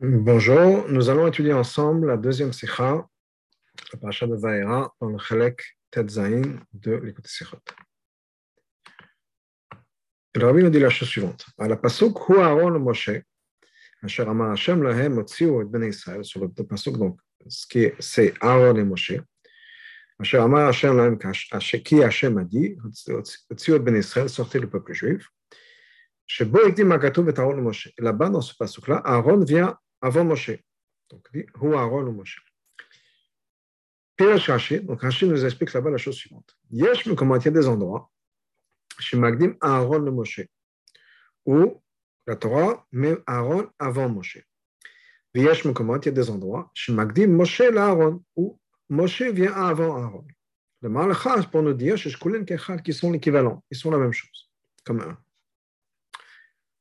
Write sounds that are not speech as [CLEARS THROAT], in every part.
Bonjour, nous allons étudier ensemble la deuxième sikha, la paracha de Vaera, dans le Chalek Tetzain de l'écoute Sikhot. Le rabbi nous dit la chose suivante. À la pasuk Hu Aaron le Moshe, Asher Amar Hashem Lahem Otziu et Ben Israël, sur le pasuk, donc, ce qui est, c'est Aaron et Moshe. Asher Amar Hashem Lahem, qui Hashem a dit, Otziu et Ben Israël, sortez le peuple juif. Là-bas, dans ce pasuk-là, Aaron vient avant Moshe. Donc, dit, Hu Aaron ou Moshe. Pirash Rashi, donc Rashi nous explique là-bas la chose suivante. Yesh il y a des endroits, chez Magdim Aaron le Moshe, où la Torah met Aaron avant Moshe. Yesh il y a des endroits, chez Magdim Moshe l'Aaron, où Moshe vient avant Aaron. Le Malachas pour nous dire, chez Shkulen Kechal, qui sont l'équivalent, ils sont la même chose, comme un.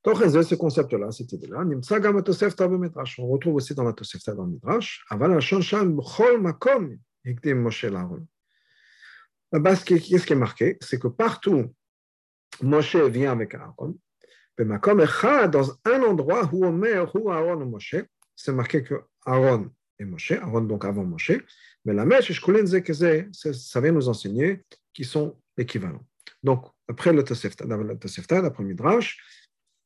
Ce concept-là, cette idée-là, on retrouve aussi dans la Tosefta dans le Midrash. Là-bas, ce qui est marqué, c'est que partout, Moshe vient avec Aaron, dans un endroit où on met où Aaron ou Moshe, c'est marqué que Aaron et Moshe, Aaron donc avant Moshe, mais la mèche, ça vient nous enseigner qu'ils sont équivalents. Donc, après le Tosefta, d'après Midrash,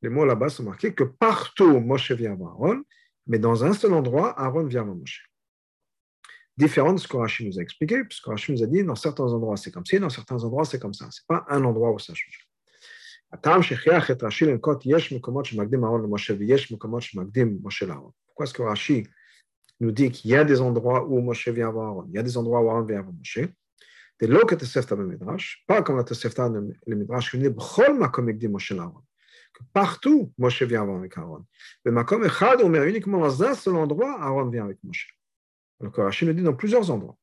les mots là-bas sont marqués que partout Moshe vient avant Aaron, mais dans un seul endroit, Aaron vient avant Moshe. Différent de ce que Rachid nous a expliqué, puisque Rachid nous a dit dans certains endroits c'est comme ci, dans certains endroits c'est comme ça. Ce n'est pas un endroit où ça change. Pourquoi est-ce que Rachid nous dit qu'il y a des endroits où Moshe vient avant Aaron, il y a des endroits où Aaron vient avant Moshe pas comme la Tosefta le Midrash que partout, Moshe vient avec Aaron. Mais Makom Echad, on met uniquement dans un seul endroit, Aaron vient avec Moshe. Alors que Rachid le dit dans plusieurs endroits.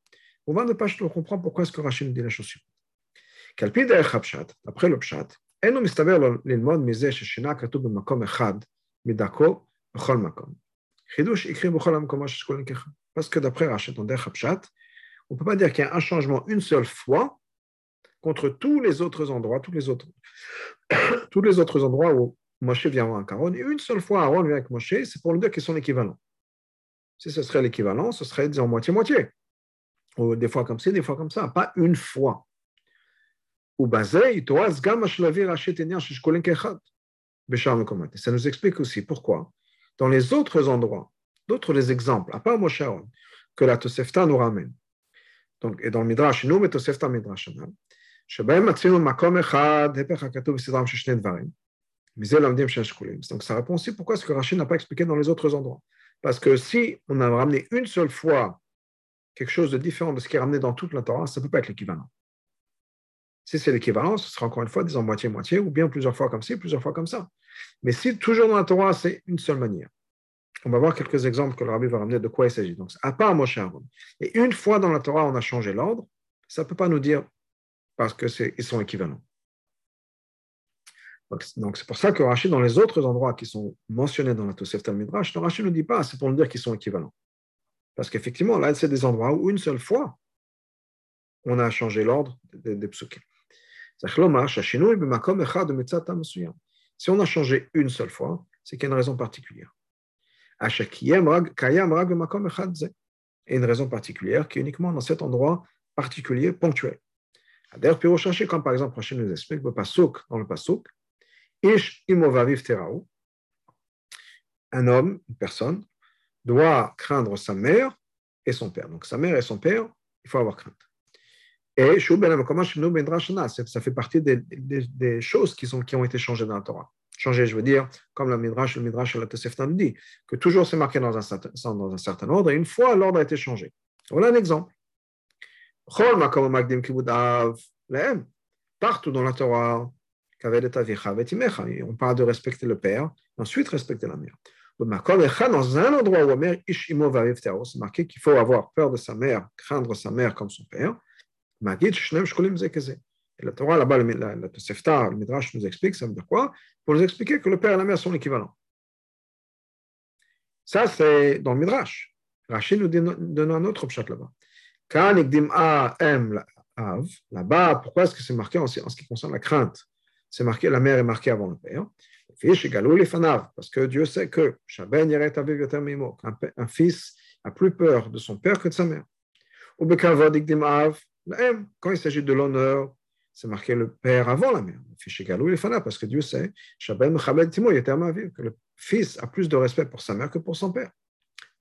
Au 20 de page, on comprend pourquoi est-ce que Rachid nous dit la chose suivante. Kalpid Echabshat, après le Pshat, Eno mistaver l'ilmod mizeh sheshina katub b'makom echad midako b'chol makom. Chidush ikri b'chol ha'makom ha'sheshkolin kecha. Parce que d'après Rachid, dans Derech on ne peut pas dire qu'il y a un changement une seule fois contre tous les autres endroits, tous les autres, [COUGHS] tous les autres endroits où Moshe vient avec Aaron. Une seule fois Aaron vient avec Moshe, c'est pour nous dire qu'ils sont équivalents. Si ce serait l'équivalent, ce serait, disons, moitié-moitié. Des fois comme ci, des fois comme ça, pas une fois. Ça nous explique aussi pourquoi, dans les autres endroits, d'autres exemples, à part Moshe Aaron, que la Tosefta nous ramène. Donc, et dans le Midrash, nous, mais Tosefta Midrash, שבהם מצאנו מקום אחד, הפך הכתוב בסדרם של שני דברים. מזה לומדים שיש שקולים. Donc ça répond aussi pourquoi ce que Rachid n'a pas expliqué dans les autres endroits. Parce que si on a ramené une seule fois quelque chose de différent de ce qui est ramené dans toute la Torah, ça ne peut pas être l'équivalent. Si c'est l'équivalent, ce sera encore une fois, disons moitié-moitié, ou bien plusieurs fois comme ci, plusieurs fois comme ça. Mais si toujours dans la Torah, c'est une seule manière. On va voir quelques exemples que le rabbi va ramener de quoi il s'agit. Donc, à part Moshe Aaron. Et une fois dans la Torah, on a changé l'ordre, ça ne peut pas nous dire parce qu'ils sont équivalents. Donc, c'est pour ça que Rachid, dans les autres endroits qui sont mentionnés dans la Tosefta Midrash, Rachid ne dit pas, c'est pour nous dire qu'ils sont équivalents. Parce qu'effectivement, là, c'est des endroits où une seule fois, on a changé l'ordre des, des. Si on a changé une seule fois, c'est qu'il y a une raison particulière. Et une raison particulière qui est uniquement dans cet endroit particulier, ponctuel. D'ailleurs, puis rechercher, comme par exemple, Rachid nous explique le pasuk, dans le pasuk, Ish imovaviv un homme, une personne, doit craindre sa mère et son père. Donc, sa mère et son père, il faut avoir crainte. Et ça fait partie des, choses qui, sont, qui ont été changées dans la Torah. Changées, je veux dire, comme le Midrash, le Midrash la Tosefta nous dit, que toujours c'est marqué dans un, certain, dans un certain ordre, et une fois l'ordre a été changé. Voilà un exemple. Partout dans la Torah, on parle de respecter le père, ensuite respecter la mère. Dans un endroit où c'est marqué qu'il faut avoir peur de sa mère, craindre sa mère comme son père. Et la Torah, là-bas, la, la Tosefta, le Midrash nous explique, ça veut dire quoi? Pour nous expliquer que le père et la mère sont équivalents. Ça, c'est dans le Midrash. Rachid nous donne un autre chat là-bas. Là-bas, pourquoi est-ce que c'est marqué en ce qui concerne la crainte? C'est marqué, la mère est marquée avant le père. Parce que Dieu sait que un fils a plus peur de son père que de sa mère. Quand il s'agit de l'honneur, c'est marqué le père avant la mère. Parce que Dieu sait que le fils a plus de respect pour sa mère que pour son père.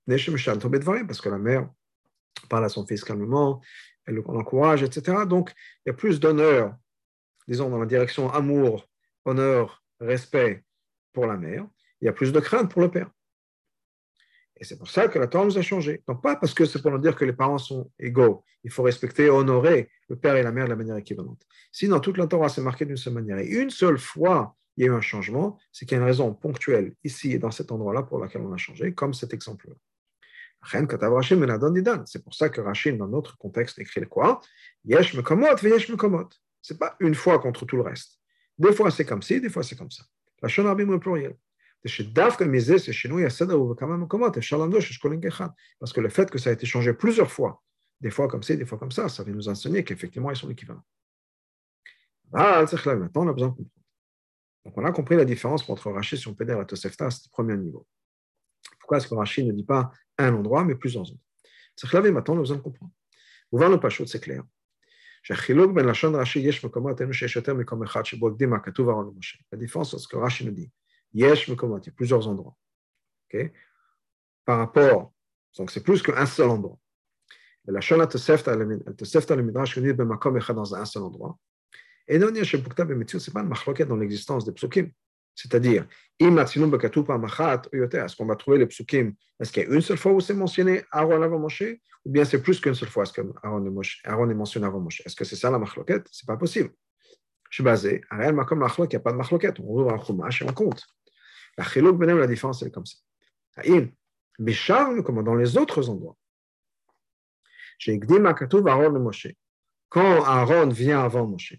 Parce que la mère parle à son fils calmement, elle l'encourage, etc. Donc, il y a plus d'honneur, disons, dans la direction amour, honneur, respect pour la mère. Il y a plus de crainte pour le père. Et c'est pour ça que la Torah nous a changé. Donc, pas parce que c'est pour nous dire que les parents sont égaux. Il faut respecter, honorer le père et la mère de la manière équivalente. Sinon, toute la Torah s'est marquée d'une seule manière. Et une seule fois, il y a eu un changement, c'est qu'il y a une raison ponctuelle ici et dans cet endroit-là pour laquelle on a changé, comme cet exemple-là. C'est pour ça que Rachid, dans notre contexte, écrit quoi Yesh mekomot, yesh mekomot. C'est pas une fois contre tout le reste. Des fois c'est comme ci, des fois c'est comme ça. La. Parce que le fait que ça a été changé plusieurs fois, des fois comme ça, des fois comme ça, ça vient nous enseigner qu'effectivement ils sont équivalents. Maintenant, on a besoin de comprendre. Donc, on a compris la différence entre Rachid, si on peut dire, la Tosefta, c'est le premier niveau. Pourquoi est-ce que Rachid ne dit pas un endroit, mais plusieurs endroits C'est que maintenant, on a besoin de comprendre. Vous le Pachot, c'est clair. La différence, c'est ce que Rachid nous dit. Yesh il y a plusieurs endroits. Par rapport, donc c'est plus qu'un seul endroit. La Shana Tosefta, le Midrash, dans un seul endroit. Et non, ce n'est pas une machloket dans l'existence des psukim. C'est-à-dire, est-ce qu'on va trouver les psukim Est-ce qu'il y a une seule fois où c'est mentionné Aaron avant Moshe Ou bien c'est plus qu'une seule fois est-ce qu'Aaron est mentionné avant Moshe Est-ce que c'est ça la machloquette C'est pas possible. Je suis basé. à Ariel Makom il n'y a pas de machloquette. On ouvre un chumash et on compte. La la différence, elle est comme ça. Aïn, Bécharme, comme dans les autres endroits. J'ai dit Aaron et Quand Aaron vient avant Moshe,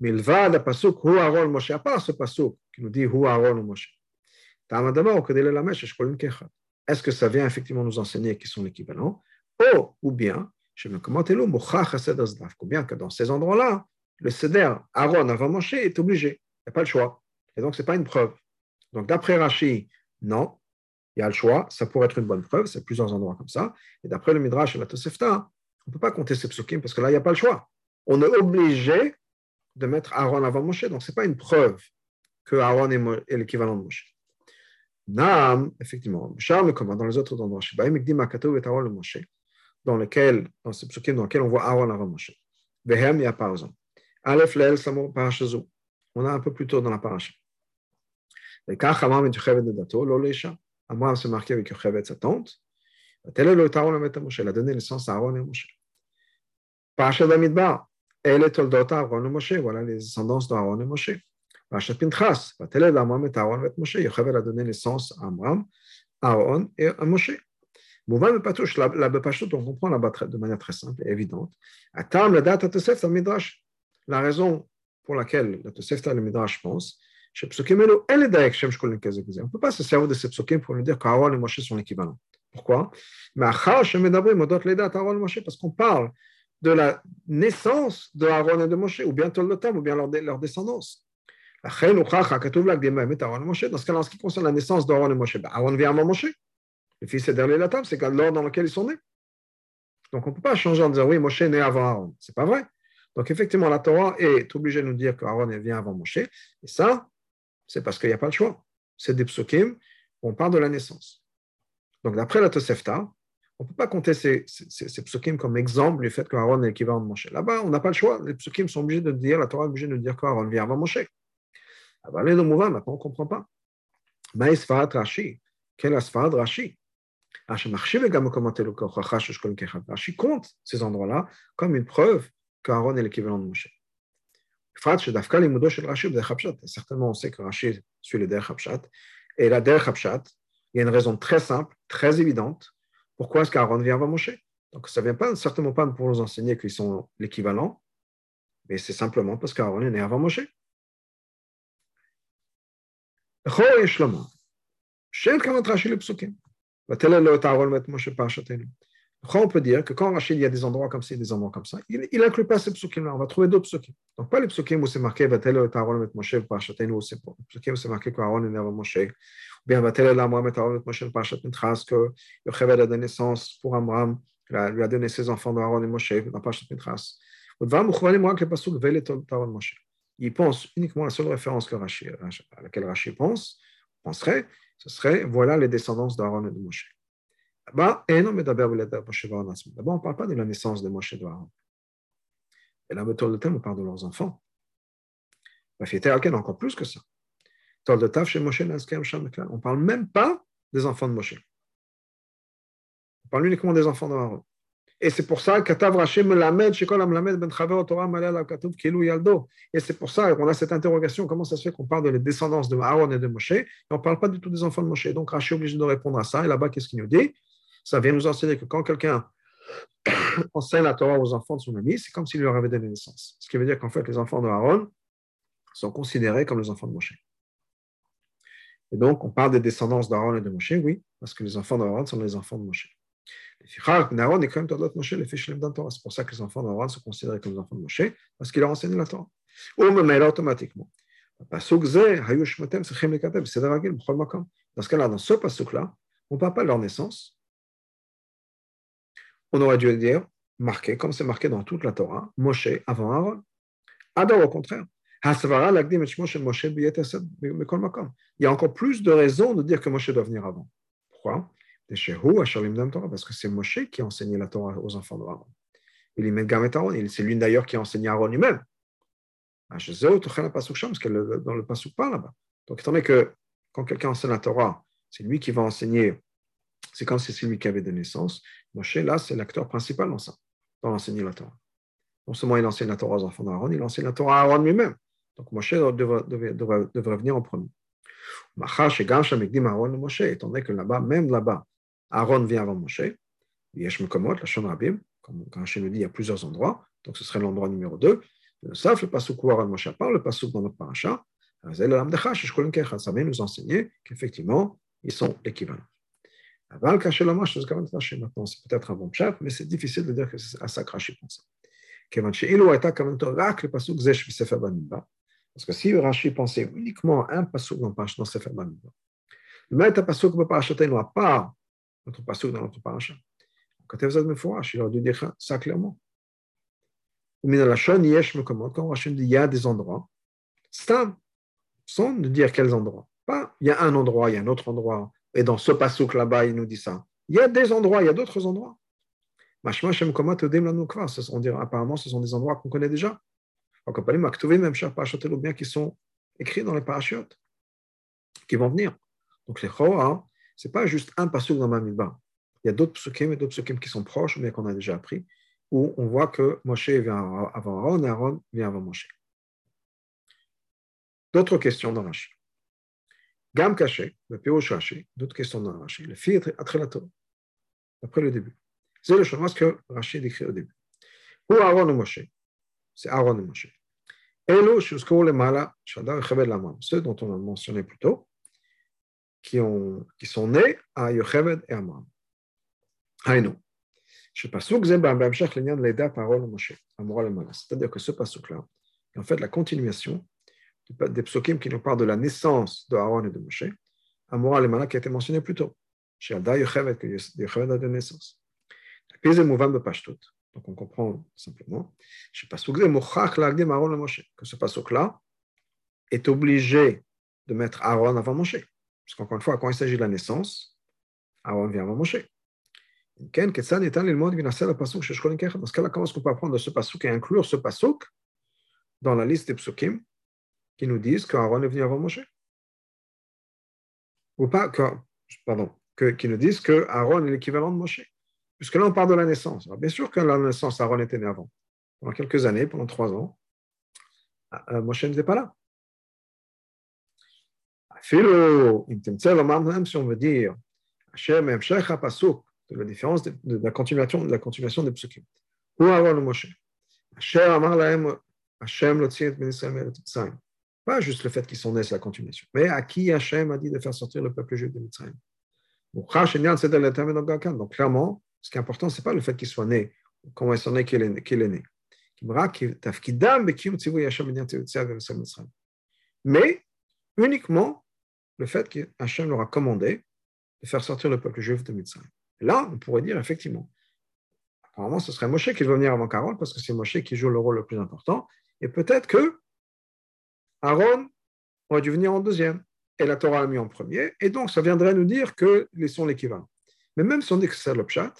Milvad, la pasuk, ou Aaron Moshe, à part ce pasuk, qui nous dit Hu Aaron ou Moshe. Est-ce que ça vient effectivement nous enseigner qui sont l'équivalent? Oh, ou bien, je me commenter ou bien que dans ces endroits-là, le seder Aaron avant Moshe est obligé. Il n'y a pas le choix. Et donc, ce n'est pas une preuve. Donc, d'après Rashi, non, il y a le choix. Ça pourrait être une bonne preuve. C'est plusieurs endroits comme ça. Et d'après le Midrash et la Tosefta, on ne peut pas compter ces psukim parce que là, il n'y a pas le choix. On est obligé de mettre Aaron avant Moshe. Donc, ce n'est pas une preuve que Aaron est, l'équivalent de Moshe. Nam, effectivement, Charles comment dans les autres endroits, dans lequel, dans ce psukim dans lequel on voit Aaron avant Moshe. Vehem, il y a par exemple. Aleph, Leel, Samo, Parashazu. On a un peu plus tôt dans la paracha. Et quand Hamam est Yochevet de Dato, l'Olesha, Amram s'est marqué avec Yochevet, sa tante. Tel est le Taron le Meta Moshe. Il a donné naissance à Aaron et Moshe. Parashat Bamidbar, elle est Toldota Aaron et Moshe. Voilà les descendances d'Aaron et Moshe. Parashat Pinchas, tel est l'Amram et Aaron et Moshe. Yochevet a donné naissance à Amram, Aaron et à Moshe. Mouvan Bepatouch, la Bepachut, on comprend là-bas de manière très simple et évidente. Atam, la date à Tosef, le Midrash. La raison pour laquelle la Tosefta le Midrash pense, on ne peut pas se servir de ces psukim pour nous dire qu'Aaron et Moshe sont équivalents. Pourquoi Parce qu'on parle de la naissance de Aaron et de Moshe, ou bien Toldotam, ou bien leur, leur descendance. Dans ce cas-là, en ce qui concerne la naissance d'Aaron et Moshe, ben, Aaron vient avant Moshe. Le fils est derrière la table, c'est l'ordre dans lequel ils sont nés. Donc on ne peut pas changer en disant oui, Moshe est né avant Aaron. Ce n'est pas vrai. Donc effectivement, la Torah est obligée de nous dire qu'Aaron vient avant Moshe. Et ça, c'est parce qu'il n'y a pas le choix. C'est des psukim, on parle de la naissance. Donc d'après la Tosefta, on ne peut pas compter ces, ces, psukim comme exemple du fait qu'Aaron est l'équivalent de Moshe. Là-bas, on n'a pas le choix. Les psukim sont obligés de dire, la Torah est obligée de dire qu'Aaron vient avant Moshe. Alors, les maintenant, on ne comprend pas. Maïs Farad Rashi. Quel est Farad Rashi? Rashi compte ces endroits-là comme une preuve qu'Aaron est l'équivalent de Moshe. Certainement, on sait que Rashi suit le Der Hapshat. Et la Der Hapshat, il y a une raison très simple, très évidente. Pourquoi est-ce qu'Aaron vient avant Moshe? Donc, ça ne vient pas, certainement pas pour nous enseigner qu'ils sont l'équivalent, mais c'est simplement parce qu'Aaron est né avant Moshe. Pourquoi on peut dire que quand il y a des endroits comme des endroits comme ça, il n'inclut pas ces psukim-là. On va trouver d'autres psukim. Donc, pas les psukim où c'est marqué c'est. Ou bien Vatel et a donné naissance pour lui donné ses enfants dans. Il pense uniquement à la seule référence à laquelle Rachid pense, penserait, ce serait voilà les descendants d'Aaron et de Moshe. D'abord, on ne parle pas de la naissance de Moshe et d'Aaron. Et là, on parle de leurs enfants. La fête encore plus que ça. On ne parle même pas des enfants de Moshe. On parle uniquement des enfants d'Aaron. Et c'est pour ça que ben Et c'est pour ça qu'on a cette interrogation comment ça se fait qu'on parle de la descendance de Aaron et de Moshe, et on ne parle pas du tout des enfants de Moshe. Donc Rashi est obligé de répondre à ça. Et là-bas, qu'est-ce qu'il nous dit? Ça vient nous enseigner que quand quelqu'un [COUGHS] enseigne la Torah aux enfants de son ami, c'est comme s'il leur avait donné naissance. Ce qui veut dire qu'en fait, les enfants de Aaron sont considérés comme les enfants de Moshe. Et donc, on parle des descendances d'Aaron et de Moshe, oui, parce que les enfants d'Aaron sont les enfants de Moshe. C'est pour ça que les enfants d'Aaron sont considérés comme les enfants de Moshe, parce qu'il a enseigné la Torah. Ou même automatiquement. Dans ce cas-là, dans ce pasuk-là, on ne parle pas de leur naissance. On aurait dû dire, marqué, comme c'est marqué dans toute la Torah, Moshe avant Aaron. Adore au contraire. Il y a encore plus de raisons de dire que Moshe doit venir avant. Pourquoi? Parce que c'est Moshe qui a enseigné la Torah aux enfants d'Aaron. Il y met Gamet Aaron, c'est lui d'ailleurs qui a enseigné Aaron lui-même. Parce que dans le Pasuk pas là-bas. Donc, étant donné que quand quelqu'un enseigne la Torah, c'est lui qui va enseigner, c'est comme si c'est lui qui avait des naissances. Moshe, là, c'est l'acteur principal dans ça, dans l'enseigner la Torah. Non seulement il enseigne la Torah aux enfants d'Aaron, il enseigne la Torah à Aaron lui-même. Donc Moshe devrait, devrait, devrait venir en premier. Étant donné que là-bas, même là-bas, Aaron vient avant Moshe. Yesh Mekomot, la Shon Rabim, comme quand Hachem nous dit, il y a plusieurs endroits. Donc ce serait l'endroit numéro 2. Le Saf, le Pasuk où Aaron Moshe parle, le Pasuk dans notre paracha. Ça vient nous enseigner qu'effectivement, ils sont équivalents. Maintenant, c'est peut-être un bon chat, mais c'est difficile de dire que c'est à ça que Rashi pense. Parce que si Rashi pensait uniquement à un pasuk dans, Sefer Bamidbar, mettre un pasuk dans Parashatenu à part notre passage dans notre paracha. Quand il dû dire ça clairement. Quand Rachel dit il y a des endroits, stam, sans nous dire quels endroits. Pas il y a un endroit, il y a un autre endroit, et dans ce passouk là-bas, il nous dit ça. Il y a des endroits, il y a d'autres endroits. On dirait apparemment ce sont des endroits qu'on connaît déjà. même bien qui sont écrits dans les parachutes, qui vont venir. Donc les Chora, ce n'est pas juste un pasuk dans Mamidbar. Il y a d'autres psukim et d'autres psukim qui sont proches, mais qu'on a déjà appris, où on voit que Moshe vient avant Aaron et Aaron vient avant Moshe. D'autres questions dans Rashi. Gam caché, le Pirosh Rashi, d'autres questions dans Rashi. Le filtre après la Torah, après le début. C'est le chemin que Rashi décrit au début. Où Aaron et Moshe? C'est Aaron et Moshe. Elo, jusqu'au le mala, Shadar et Lamam, ceux dont on a mentionné plus tôt, qui, ont, qui sont nés à Yocheved et Amram. Haïnou. C'est-à-dire que ce pasuk-là est en fait la continuation des psukim qui nous parlent de la naissance de Aaron et de Moshe, Amora Lemana qui a été mentionné plus tôt, chez Alda Yocheved, que Yocheved a de naissance. Donc on comprend simplement que ce pasuk-là est obligé de mettre Aaron avant Moshe. Parce qu'encore une fois, quand il s'agit de la naissance, Aaron vient avant Moshe. Dans ce cas-là, comment est-ce qu'on peut apprendre de ce pasuk et inclure ce pasuk dans la liste des psukim qui nous disent qu'Aaron est venu avant Moshe? Ou pas, pardon, qui nous disent que Aaron est l'équivalent de Moshe Puisque là, on parle de la naissance. Alors, bien sûr que la naissance, Aaron était né avant. Pendant quelques années, pendant trois ans, euh, Moshe n'était pas là. Philo, même si on veut dire Hashem Emshech Pasuk, de la différence de, de, la continuation, de la continuation des psukim. Ou le Moshe. Hashem Amar Lahem, Hashem Lotziet Ben Israël Pas juste le fait qu'ils sont nés, c'est la continuation. Mais à qui Hashem a dit de faire sortir le peuple juif de Mitzrayim. Donc clairement, Ce qui est important, ce n'est pas le fait qu'il soit né, comment il est né, qu'il est, qu'il est né. Mais uniquement le fait que Hachem leur a commandé de faire sortir le peuple juif de Mitzrayim. Là, on pourrait dire effectivement, apparemment, ce serait Moshe qui doit venir avant qu'Aaron, parce que c'est Moshe qui joue le rôle le plus important, et peut-être que Aaron aurait dû venir en deuxième, et la Torah l'a mis en premier, et donc ça viendrait nous dire qu'ils sont l'équivalent. Mais même si on dit que c'est le pshat,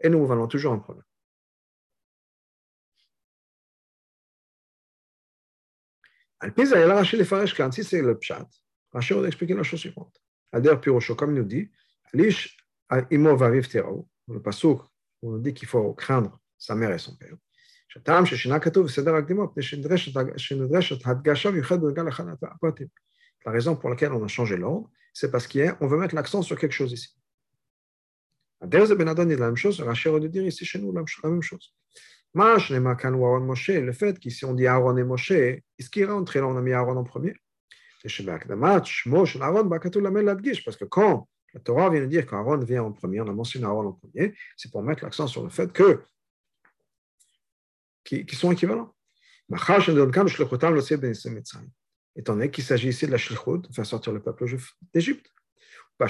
et nous valons toujours un problème. Alpiz a Rashi les Klan, si c'est le pshat, Rashi va expliquer la chose suivante. Adher Pirocho, comme il nous dit, Alish Imo Vaviv Terao, le pasuk, on nous dit qu'il faut craindre sa mère et son père. שהטעם ששינה כתוב בסדר הקדימות, מפני שנדרשת הדגשה מיוחדת בנוגע לאחד הפרטים. La raison pour laquelle on a changé l'ordre, c'est parce qu'on veut mettre l'accent sur quelque chose ici. הדרך זה בן dit la même chose, Rachel aurait dû dire ici chez nous la même chose. מה שנאמר כאן הוא אהרון משה, le fait qu'ici on dit Aaron et Moshe, הזכירה on on a mis Aaron en premier, chez parce que quand la Torah vient de dire qu'Aaron vient en premier, on a mentionné Aaron en premier, c'est pour mettre l'accent sur le fait que qui, sont équivalents. Étant donné qu'il s'agit ici de la shlichut, de sortir le peuple juif d'Égypte. On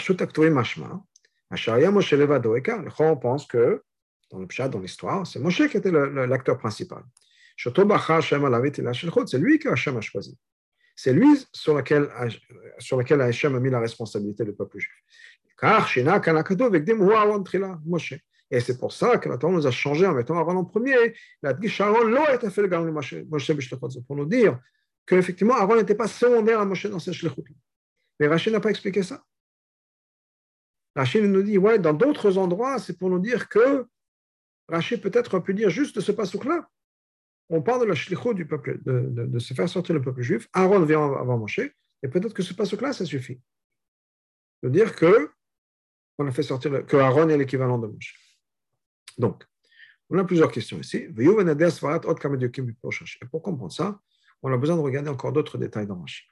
pense que dans le pshat, dans l'histoire, c'est Moshe qui était l'acteur principal. C'est lui que Hachem a choisi. C'est lui sur lequel, sur lequel Hachem a mis la responsabilité du peuple juif. Et c'est pour ça que la Torah nous a changé en mettant Aaron en premier. La Aaron l'a été fait le Moshe pour nous dire qu'effectivement Aaron n'était pas secondaire à Moshe dans cette shlichut. Mais Rachid n'a pas expliqué ça. Rachid nous dit, ouais, dans d'autres endroits, c'est pour nous dire que Rachid peut-être a pu dire juste ce passouk-là. On parle de la shlichut du peuple, de, se faire sortir le peuple juif. Aaron vient avant Moshe, et peut-être que ce passouk-là, ça suffit. De dire que on a fait sortir que Aaron est l'équivalent de Moshe. Donc, on a plusieurs questions ici. Et pour comprendre ça, on a besoin de regarder encore d'autres détails dans Moshe.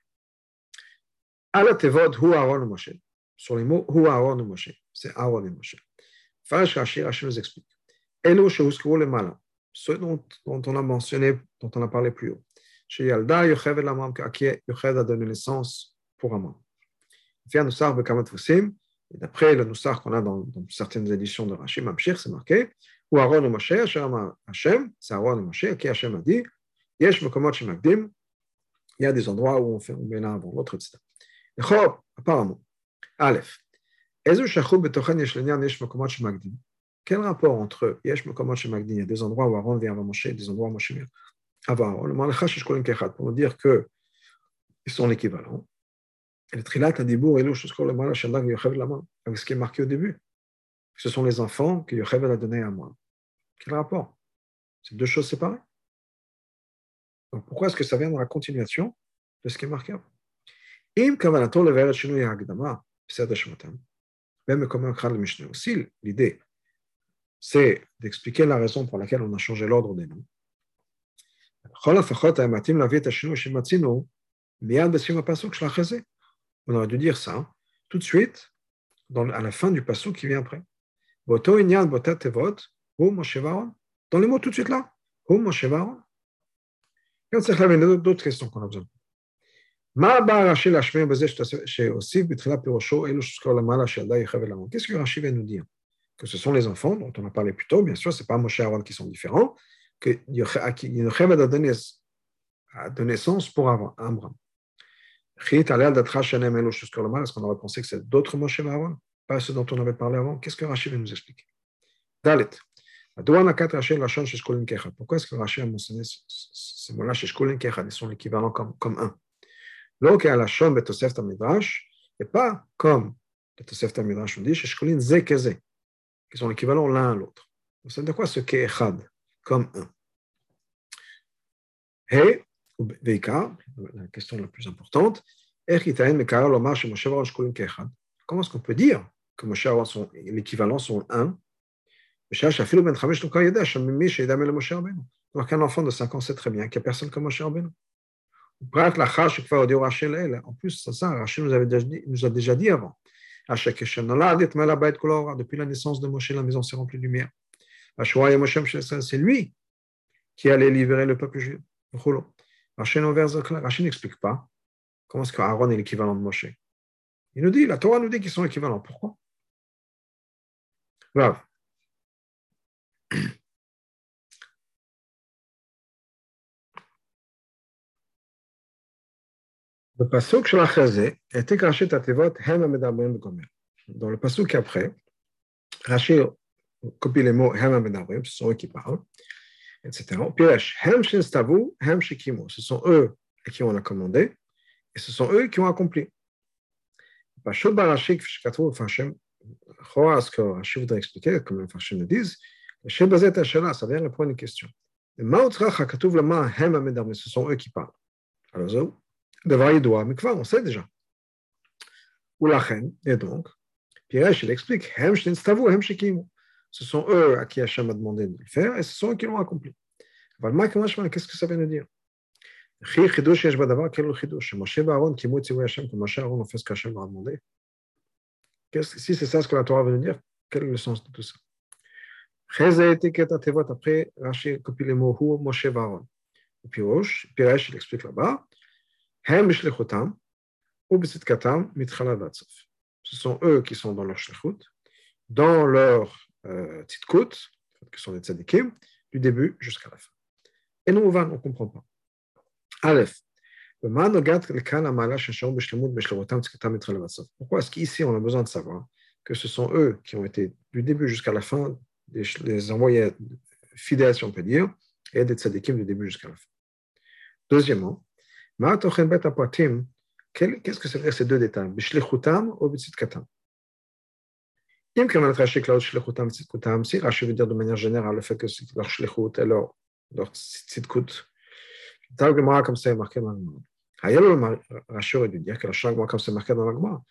Sur les mots hu Aaron Moshe. C'est Aaron et Moshe. Farash Rashi, Rashi nous explique. Elo shehuskuru le malin. Ceux dont, on a mentionné, dont on a parlé plus haut. Chez Yalda Yochev el Amram, qui Yochev a donné naissance pour Amram. Vient nous sarbe kamat fusim. Et d'après le Noussar qu'on a dans, certaines éditions de Rachim Mamshir, c'est marqué ou Aaron ou Moshe, Hashem, c'est Aaron ou Moshe, qui Hashem a dit Yesh Mekomot Shemagdim, il y a des endroits où on fait l'un avant l'autre, etc. Chob, apparemment. Aleph. Ezu Shachou Betochen Yesh Yesh Mekomot Shemagdim. Quel rapport entre Yesh Mekomot Shemagdim, il y a des endroits où Aaron vient avant Moshe, des endroits où Moshe vient avant Aaron? Le Malacha Sheshkolim Kechat, pour dire qu'ils sont l'équivalent. Et le trilat a dit avec ce qui est marqué au début. Ce sont les enfants que Yochev a donné à moi. Quel rapport? C'est deux choses séparées. Donc pourquoi est-ce que ça vient dans la continuation de ce qui est marqué Im Kavanato le Veret Shinui Hagdama, même comme un crâne de Mishnah aussi, l'idée, c'est d'expliquer la raison pour laquelle on a changé l'ordre des noms. On aurait dû dire ça tout de suite à la fin du passage qui vient après. Dans les mots tout de suite là. Qu'est-ce que Rashi vient nous dire? Que ce sont les enfants dont on a parlé plus tôt, bien sûr, ce n'est pas Moshe Aaron qui sont différents, que Yocheb a donné naissance pour Abraham. Est-ce qu'on aurait pensé que c'est d'autres Moshe Aaron, pas ceux dont on avait parlé avant? Qu'est-ce que Rachid nous expliquer? Dalet. Pourquoi est-ce que Rachid a mentionné ces mots-là chez Shkolin Kechad Ils sont l'équivalent comme, comme un? Donc, à la Shom Betosef Midrash, et pas comme Betosef Midrash, on dit chez Shkolin Zekeze, qui sont l'équivalent l'un à l'autre. Ça veut dire quoi ce Kechad Comme un? Et la question la plus importante, comment est-ce qu'on peut dire que Moshe Aaron sont l'équivalent sont un? Donc un enfant de 5 ans sait très bien qu'il n'y a personne comme Moshe Rabbeinu. En plus, ça, Rachel nous, avait déjà nous a déjà dit avant Depuis la naissance de Moshe, la maison s'est remplie de lumière. C'est lui qui allait libérer le peuple juif. Rachid n'explique pas comment est-ce qu'Aaron est l'équivalent de Moshe. Il nous dit, la Torah nous dit qu'ils sont équivalents. Pourquoi? Grave. Le pasuk sur la était caché à Tevot Hem Amedabrim Gomer. Dans le pasuk après, Rachid copie les mots Hem Amedabrim, ce sont eux qui parlent, etc. Piresh, Hem Stavu, Hem Shikimu. Ce sont eux qui ont commandé et ce sont eux qui ont accompli. Pasuk Barashik, Fishkatu, Fashem, ce que Rachid voudrait expliquer, comme les Fashem le disent, ça vient répondre à une question. Ce sont eux qui parlent. Alors, Devar Yedoua Mikva, on sait déjà. Et donc, Piresh, il explique Ce sont eux à qui Hachem a demandé de le faire et ce sont eux qui l'ont accompli. Qu'est-ce que ça vient de dire Si c'est ça ce que la Torah veut nous dire, quel est le sens de tout ça Après, il explique là-bas ce sont eux qui sont dans leur shlichut, dans leur euh, tzidkut, qui sont des tzadikim, du début jusqu'à la fin. Et nous, on ne comprend pas. Aleph. Pourquoi est-ce qu'ici on a besoin de savoir que ce sont eux qui ont été du début jusqu'à la fin des, envoyés fidèles, si on peut dire, et des tzadikim du début jusqu'à la fin? Deuxièmement, Qu'est-ce que ça veut dire ces deux détails Bishlechutam ou Bitzitkatam Si Rashi veut dire de manière générale le fait que leur shlichut et leur, leur tzitkut, comme ça est marqué dans l'Agma. Ailleurs, Rashi aurait dû dire que la Shagma, comme c'est marqué dans l'Agma,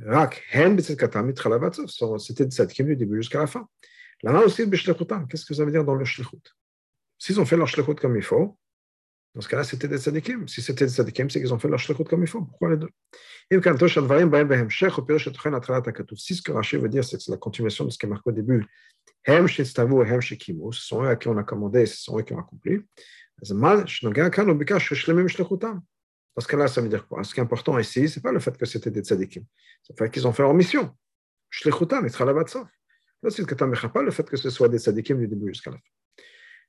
Rak, Hen Bitzitkatam, Mitralavatov, c'était des tzadkim du début jusqu'à la fin. Là-bas aussi, Bishlechutam, qu'est-ce que ça veut dire dans le shlichut S'ils ont fait leur shlichut comme il faut, dans ce cas-là, c'était des tzadikim. Si c'était des tzadikim, c'est qu'ils ont fait leur shlichut comme il faut. Pourquoi les deux? Si ce que Rachid veut dire, c'est que c'est la continuation de ce qui est marqué au début. Ce sont eux à qui on a commandé, ce sont eux qui ont accompli. Dans ce cas-là, ça veut dire quoi? Ce qui est important ici, ce n'est pas le fait que c'était des tzadikim. C'est le fait qu'ils ont fait leur mission. Shlichutam, il sera ça. Là, c'est pas le fait que ce soit des tzadikim du début jusqu'à la fin.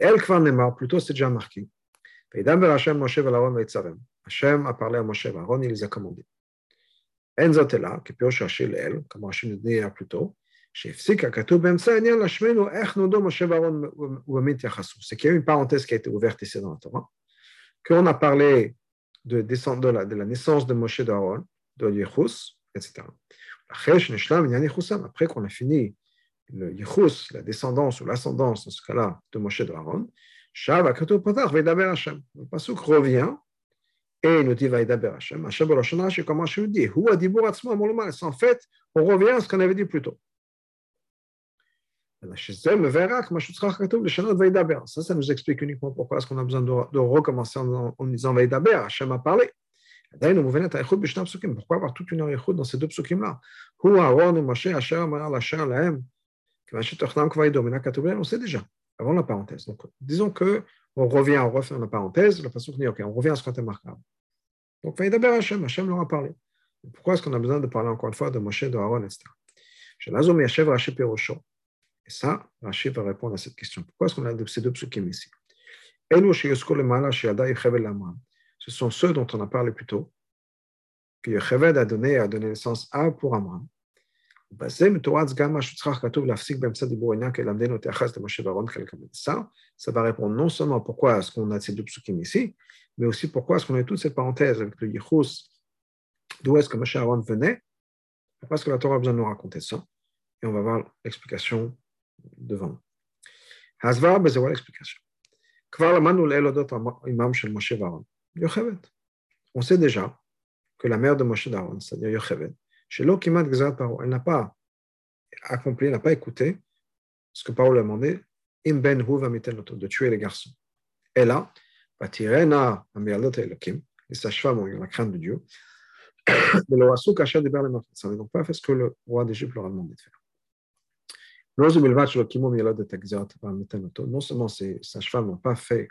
El Kvarnemar, plutôt c'est déjà marqué. Hachem a parlé à Moshe et Aaron, il les a commandés. Enzotela, qui peut chercher l'El, comme Hachem le dit plus tôt, ben c'est qu'il y a une parenthèse qui a été ouverte ici dans la Torah, qu'on a parlé de, de, la, de la naissance de Moshe d'Aaron, de Yechus, etc. Après qu'on a fini le yichus, la descendance ou l'ascendance, dans ce cas-là, de Moshe de Aaron, Shav Akatou Patach Veidaber Hashem. Le Pasuk revient et il nous dit Veidaber Hashem. Hashem Roshana, c'est comme Hashem dit, Hu Adibur Atzma Molumal. En fait, on revient à ce qu'on avait dit plus tôt. Ça, ça nous explique uniquement pourquoi est-ce qu'on a besoin de, de recommencer en, en disant Veidaber, Hashem a parlé. Pourquoi avoir toute une écoute dans ces deux psukim-là? On sait déjà, avant la parenthèse. Donc, disons que on revient, on refait la parenthèse, la façon OK, on revient à ce qu'on est marquable. Donc, d'abord Hachem, Hachem leur a parlé. Pourquoi est-ce qu'on a besoin de parler encore une fois de Moshe, de Aaron, etc. Et ça, Rachid va répondre à cette question. Pourquoi est-ce qu'on a ces deux psukim ici Ce sont ceux dont on a parlé plus tôt, que Yocheved a donné, a donné naissance à pour Amram. בזה מתורץ גם מה שצריך כתוב להפסיק באמצע דיבור עניין כדי למדנו את היחס למשה ואהרון חלק המנסר. Ça va répondre non seulement pourquoi est-ce qu'on a ces deux psukim ici, mais aussi pourquoi est-ce qu'on a toute cette parenthèse avec le yichus, d'où est-ce que Moshe Aaron venait, Pourquoi est-ce que la Torah a besoin de nous raconter ça Et on va voir l'explication devant. Hasvar, ben, c'est l'explication. On sait déjà que la mère de Moshe d'Aaron, c'est-à-dire Yocheved, chez l'Okimat Paro, elle n'a pas accompli, elle n'a pas écouté ce que Paro lui a demandé, Im ben de tuer les garçons. Et là, Batirena Amialot Elokim, et sages-femmes ont eu la crainte de Dieu, [COUGHS] le Rassou Kacha des Berles Ça n'a donc pas fait ce que le roi d'Égypte leur a demandé de faire. Non seulement ces sages-femmes n'ont pas fait,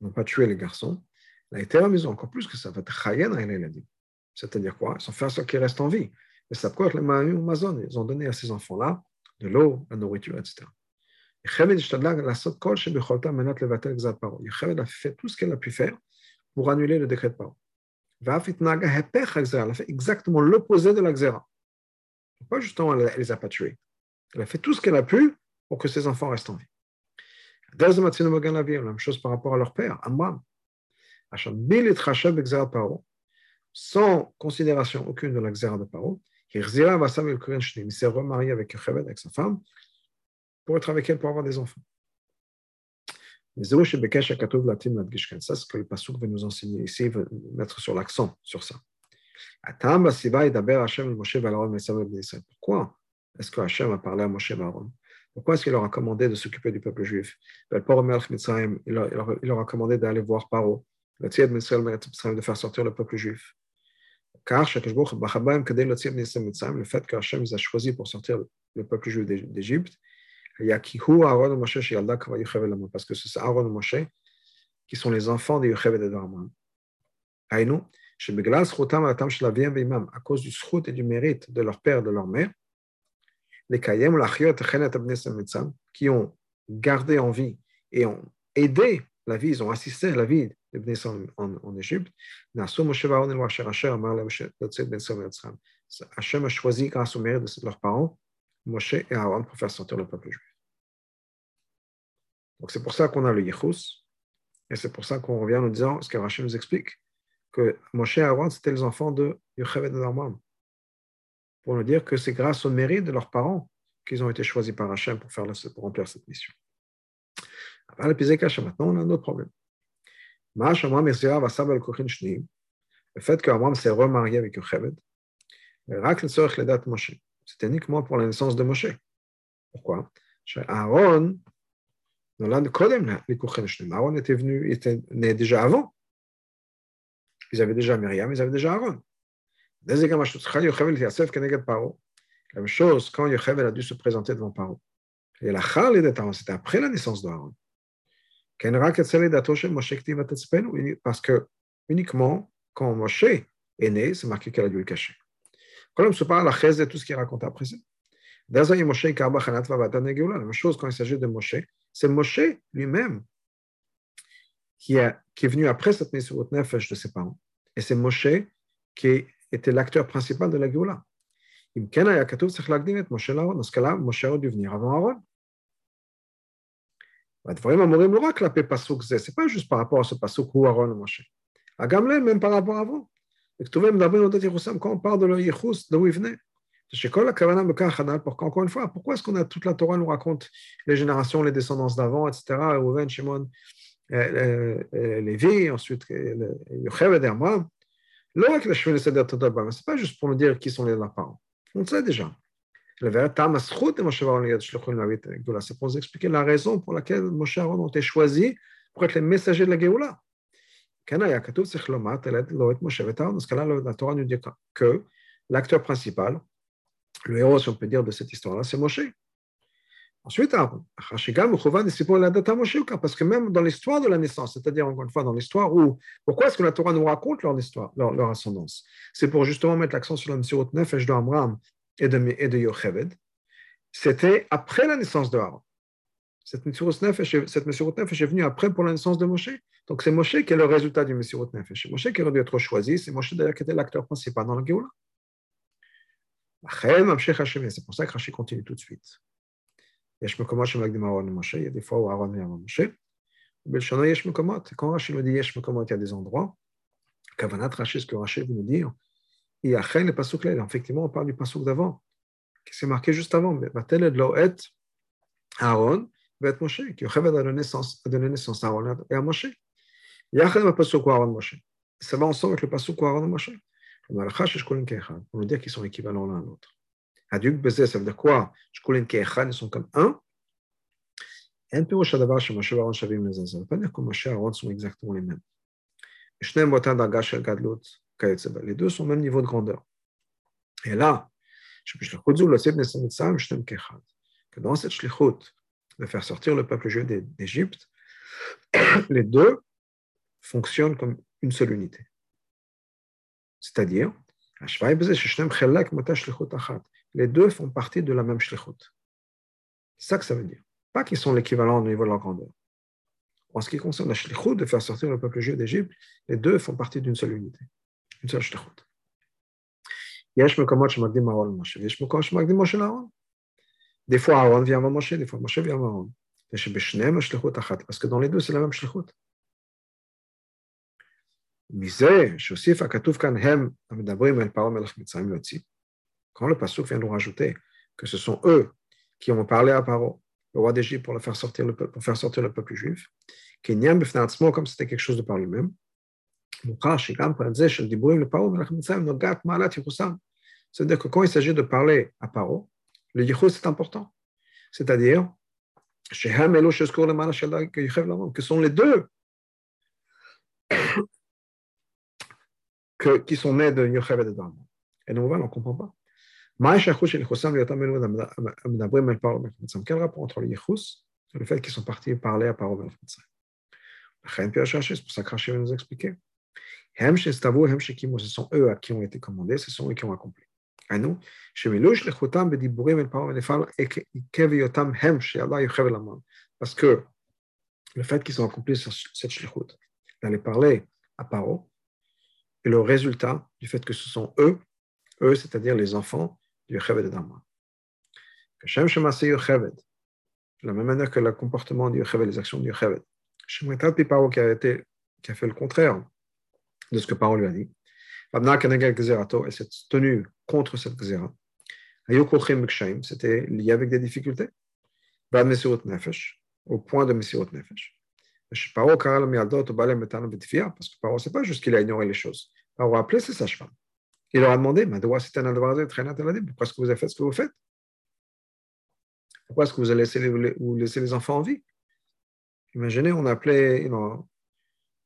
n'ont pas tué les garçons, la été maison encore plus que ça. va être il a dit. C'est-à-dire quoi? Ils ont fait ce qui reste en vie. Mais ça Amazon. Ils ont donné à ces enfants-là de l'eau, la nourriture, etc. Yocheved a fait tout ce qu'elle a pu faire pour annuler le décret de Paro. Elle a fait exactement l'opposé de la. Pas justement, elle ne les a pas tués? Elle a fait tout ce qu'elle a pu pour que ses enfants restent en vie. La même chose par rapport à leur père, Amram. Sans considération aucune de la Xéra de Paro, il s'est remarié avec Yocheved, avec sa femme, pour être avec elle, pour avoir des enfants. C'est ce que le Passouk veut nous enseigner. Ici, veut mettre sur l'accent sur ça. Pourquoi est-ce que Hachem a parlé à Moshe Aaron Pourquoi est-ce qu'il leur a commandé de s'occuper du peuple juif? Il leur a commandé d'aller voir Paro, de faire sortir le peuple juif. Car le fait que Hachem a choisi pour sortir le peuple juif d'Égypte, parce que c'est Aaron et Moshe qui sont les enfants de Yocheved et d'Arman. À cause du srout et du mérite de leur père et de leur mère, les Kayem, qui ont gardé en vie et ont aidé la vie, ils ont assisté à la vie de Bnei en, Égypte. Hachem a choisi, grâce au mérite de leurs parents, Moshe et Aaron pour faire sortir le peuple juif. Donc c'est pour ça qu'on a le Yechus, et c'est pour ça qu'on revient en disant, ce que Rachel nous explique, que Moshe et Aaron, c'était les enfants de Yocheved et Norman. Pour nous dire que c'est grâce au mérite de leurs parents qu'ils ont été choisis par Hachem pour, faire pour remplir cette mission. Maintenant, on a un autre problème. Le fait qu'Abraham s'est remarié avec Yocheved, c'était uniquement pour la naissance de Moshe. Pourquoi Aaron Aaron était venu, était né déjà avant. Ils avaient déjà Myriam, ils avaient déjà Aaron. La même chose quand Yocheved a dû se présenter devant Paro. Et la c'était après la naissance d'Aaron. Parce que uniquement quand Moshe est né, c'est marqué qu'elle a dû le cacher. Quand on se parle à la de tout ce qui est raconté après ça. La même chose quand il s'agit de Moshe, c'est Moshe lui-même qui, qui, est venu après cette Mesirut Nefesh de ses parents. Et c'est Moshe qui était l'acteur principal de la Géoula. Dans ce cas-là, Moshe aurait dû venir avant Aaron. Ce n'est pas juste par rapport à ce pasuk où Aaron Moshe. À Gamlen, même par rapport à avant. Quand on parle de le Yichus, d'où il venait. Pourquoi est-ce qu'on a toute la Torah nous raconte les générations, les descendances d'avant, etc. Reuven, Shimon, euh, euh, euh, Lévi, ensuite Yocheved et Amram. Ce n'est pas juste pour nous dire qui sont les. On sait déjà. C'est pour nous expliquer la raison pour laquelle Moshe Aaron ont été choisis pour être les messagers de la Géoula. Dans ce cas-là, la Torah nous dit que l'acteur principal, le héros, si on peut dire, de cette histoire-là, c'est Moshe. Ensuite, parce que même dans l'histoire de la naissance, c'est-à-dire encore une fois dans l'histoire où, pourquoi est-ce que la Torah nous raconte leur histoire, leur, ascendance? C'est pour justement mettre l'accent sur la Messirot Nefesh de Amram et de, et de Yocheved. C'était après la naissance de Aaron. Cette Messirot Nefesh, est venue après pour la naissance de Moshe. Donc c'est Moshe qui est le résultat du Messirot Nefesh. C'est Moshe qui aurait dû être choisi, c'est Moshe d'ailleurs qui était l'acteur principal dans la Géoula. C'est pour ça que Rashi continue tout de suite. Il y a des fois où Aaron et Moshe. Quand Rashi me dit il y a des endroits. Kavanat Rashi, ce que Rashi veut nous dire, il y a le pasouk là, effectivement, on parle du pasouk d'avant, qui s'est marqué juste avant. Mais va-t-elle de l'oet Aaron, va être Moshe, qui a donné naissance, a donné naissance à Aaron et à Moshe. Il y a le pasouk Aaron Moshe. Ça va ensemble avec le pasouk Aaron et Moshe. Pour nous dire qu'ils sont équivalents l'un à l'autre. Aduk Bezé, ça veut dire quoi? Shkulin Keechad, ils sont comme un. En Pirosh Adavar, chez Moshe Aaron Shavim les Ça ne veut pas dire que Moshe et Aaron sont exactement les mêmes. Shneim Botan Dagash El Gadlut, les deux sont au même niveau de grandeur. Et là, que dans cette shlichut, de faire sortir le peuple juif d'Égypte, [COUGHS] les deux fonctionnent comme une seule unité. C'est-à-dire, les deux font partie de la même shlichut. C'est ça que ça veut dire. Pas qu'ils sont l'équivalent au niveau de leur grandeur. En ce qui concerne la shlichut, de faire sortir le peuple juif d'Égypte, les deux font partie d'une seule unité une seule שליחות. יש מקומות שמקדים אהרון למשה, ויש מקומות שמקדים משה לאהרון. Des fois Aaron vient avant Moshe, des fois Moshe vient avant Aaron. ושבשניהם השליחות אחת, parce que dans les deux c'est la même שליחות. מזה שהוסיף הכתוב כאן הם המדברים אל פרעה מלך מצרים להוציא. Quand le pasuk vient nous rajouter que ce sont eux qui ont parlé à Paro, le roi d'Égypte, pour, le faire sortir le peuple, pour faire sortir le peuple juif, comme c'était quelque chose de par lui-même, c'est-à-dire que quand il s'agit de parler à Paro, le yichus c'est important. C'est-à-dire, que sont les deux qui sont nés de Yochev et de. Et nous, on ne comprend pas. Quel rapport entre le yichus et le fait qu'ils sont partis parler à Paro C'est pour ça que va nous expliquer ce sont eux à qui ont été commandés, ce sont eux qui ont accompli. Parce que le fait qu'ils ont accompli cette shlichut, d'aller parler à Paro, est le résultat du fait que ce sont eux, eux, c'est-à-dire les enfants du Yocheved et Dhamma. De la même manière que le comportement du Yocheved, les actions du Yocheved. Paro qui a, été, qui a fait le contraire de ce que Paro lui a dit. Et s'est tenu contre cette Gzera. C'était lié avec des difficultés. Au point de Mesirut Nefesh. Paro parce que Paro, ce n'est pas juste qu'il a ignoré les choses. Paro a appelé ses sages-femmes. Il leur a demandé pourquoi est-ce que vous avez fait ce que vous faites? Pourquoi est-ce que vous avez laissé les, enfants en vie? Imaginez, on a appelé, you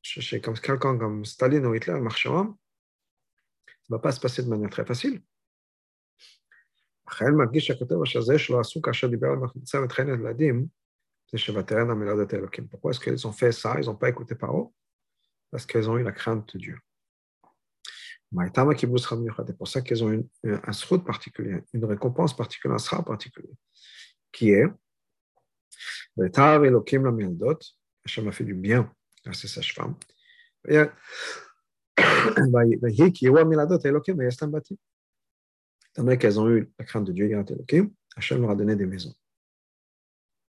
chez quelqu'un comme Staline ou Hitler, marchand, ça ne va pas se passer de manière très facile. Pourquoi est-ce qu'ils ont fait ça? Ils n'ont pas écouté Paro? Parce qu'ils ont eu la crainte de Dieu. C'est pour ça qu'ils ont eu un srout particulier, une récompense particulière, un sra particulier, qui est Hachem a fait du bien à ses sages-femmes. Tandis qu'elles ont eu la crainte de Dieu, Hachem leur a donné des maisons.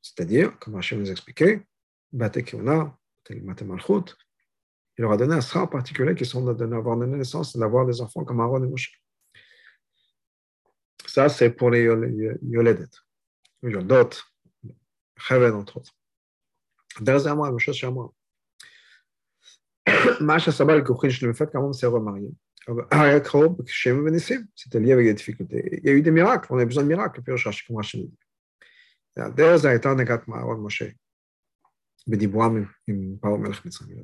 C'est-à-dire, comme Hachem nous expliquait, il leur a donné un sera particulier qui sont d'avoir donné naissance et d'avoir des enfants comme Aaron et Moshe. Ça, c'est pour les Yoledet, Yoldot, Chaved, entre autres. Derrière moi, la même chose chez moi. Macha Sabal corrige le fait qu'Aaron s'est remarié. C'était lié avec des difficultés. Il y a eu des miracles, on a besoin de miracles. Puis on cherche comment je Hachem dit. La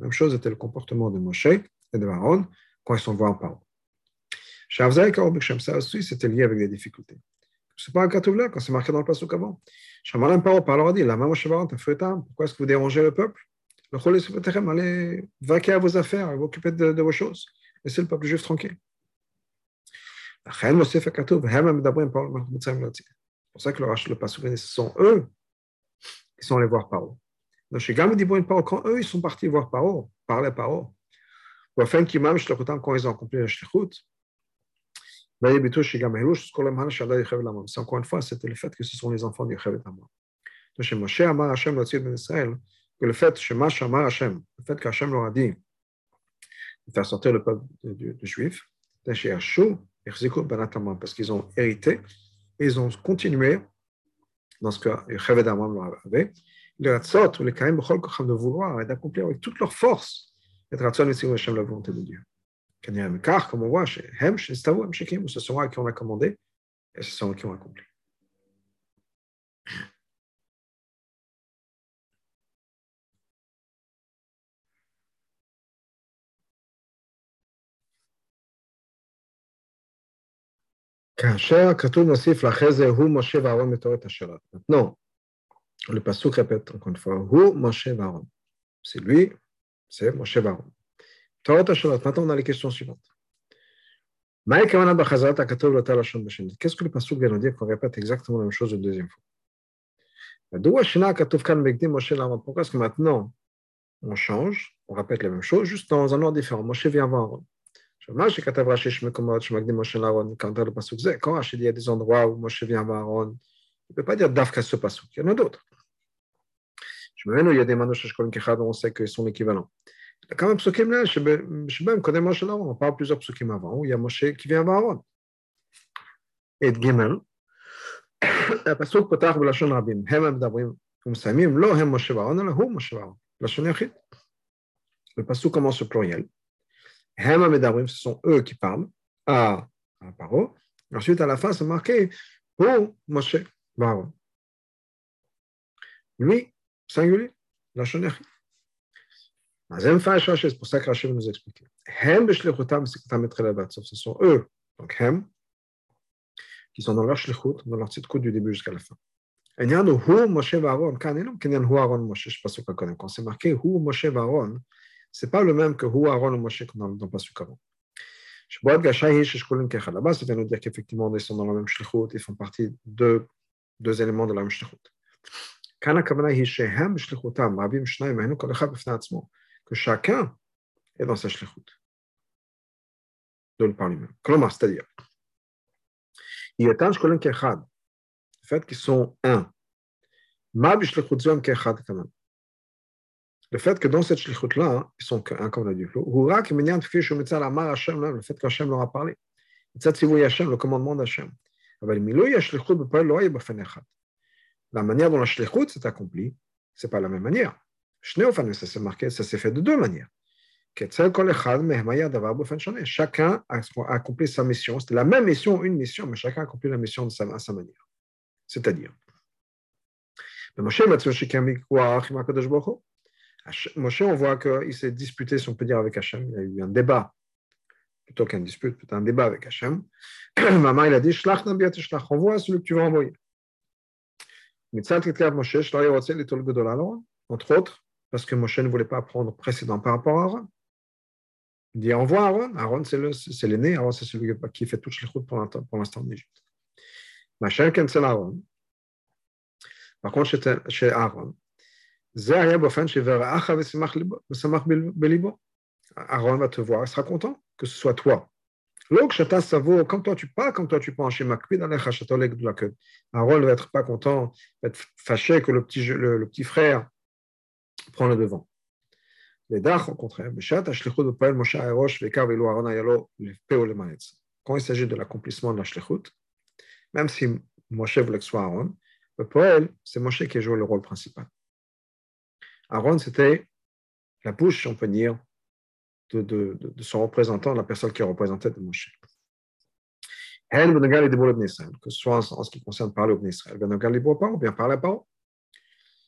même chose était le comportement de Moshe et de Aaron quand ils sont voix en parole. Ça aussi, c'était lié avec des difficultés. Ce n'est pas un cas là, quand c'est marqué dans le passage avant. Shamalam Paro, Paro a dit, la maman Shavarant, pourquoi est-ce que vous dérangez le peuple allez vaquer à vos affaires, vous occuper de, de, vos choses. Laissez le peuple juif tranquille. C'est pour ça que le, le passage, ce sont eux qui sont allés voir Paro. Donc, chez Paro, quand eux, ils sont partis voir Paro, parler à Paro, afin qu'ils m'aiment, quand ils ont accompli la shlichut, c'est encore une fois, c'était le fait que ce sont les enfants du Chevet Amor. Donc, chez Moshe Amar Hashem, le Israël, que le fait, Shema Shama Hashem, le fait qu'Hashem leur a dit de faire sortir le peuple de Juifs, parce qu'ils ont hérité et ils ont continué dans ce que Chaved Amram leur avait. Le Ratzot, ou les Karim de vouloir et d'accomplir avec toute leur force et Ratzot et Hashem la volonté de Dieu. Car, comme on voit, chez Hem, chez Stavu, chez Kim, ce sont eux qui on a commandé et ce sont eux qui ont accompli. Maintenant, le pasuk répète encore une fois. C'est lui, c'est Moshe Varon. Maintenant, on a les questions suivantes. Qu'est-ce que le pasuk vient nous dire qu'on répète exactement la même chose une deuxième fois Pourquoi est-ce que maintenant on change, on répète la même chose, juste dans un ordre différent Moshe vient voir Aaron. מה שכתב רש"י יש מקומות שמקדים משה לאהרון, quand le pasuk זה, quand Rachid dit il y a des endroits où Moshe vient voir Aaron, il ne peut pas dire dafka ce pasuk, il y en a d'autres. Je me il y a des manoches שכולם כאחד, on sait qu'ils sont équivalents. Il y a quand même psukim là, שבהם קודם משה לאהרון, on parle plusieurs psukim avant, où il y a Moshe qui vient voir Aaron. את ג' הפסוק פותח בלשון רבים, הם המדברים ומסיימים, לא הם משה ואהרון, אלא הוא משה ואהרון, לשון יחיד. Le pasuk commence au pluriel. Hem ce sont eux qui parlent à, à Paro. Ensuite, à la fin, c'est marqué pour Moshe Baron. Lui, singulier, la chonerie. C'est pour ça que Rachel nous expliquer. Hem b'shlechutam Ce sont eux, donc Hem, qui sont dans leur shlichut, dans leur titre du début jusqu'à la fin. Je ne sais pas ce qu'on connaît. Quand c'est marqué Hu Moshe Varon, ce n'est pas le même que Hu, Aaron ou Moshe qu'on a dans le Pasuk avant. Là-bas, ça vient nous dire qu'effectivement, ils sont dans la même shlichut, ils font partie de deux éléments de la même shlichut. Que chacun est dans sa shlichut. De le par lui-même. Comment c'est-à-dire le fait qu'ils sont un. Ma bishlichut zom kechad quand même le fait que dans cette shlichut-là, ils sont un on a dit, le fait qu'Hachem leur a parlé. le commandement d'Hachem. La manière dont la shlichut s'est accomplie, ce n'est pas la même manière. Ça s'est marqué, ça s'est fait de deux manières. Chacun a accompli sa mission. C'était la même mission, une mission, mais chacun a accompli la mission de sa, à sa manière. C'est-à-dire, Moshe, on voit qu'il s'est disputé, si on peut dire, avec Hachem. Il y a eu un débat, plutôt qu'un dispute, plutôt un débat avec Hachem. [CLEARS THROAT] Maman, il a dit Shlach envoie celui que tu vas envoyer. Entre autres, parce que Moshe ne voulait pas prendre précédent par rapport à Aaron. Il dit envoie Aaron. Aaron, c'est l'aîné. Aaron, c'est celui qui fait toutes les routes pour l'instant en Égypte. Machin, c'est Aaron. Par contre, chez Aaron, Aaron va te voir, il sera content que ce soit toi. Quand toi tu parles, quand toi tu penses Aaron ne va être pas content, va être fâché que le petit, le, petit frère prend le devant. Quand il s'agit de l'accomplissement de la shlichut, même si Moshe voulait que ce soit Aaron, le poël, c'est Moshe qui joue le rôle principal. Aaron, c'était la bouche, on peut dire, de, son représentant, la personne qui représentait de Moshe. Que ce soit en, ce qui concerne parler au Israël, ou bien parler à Paro.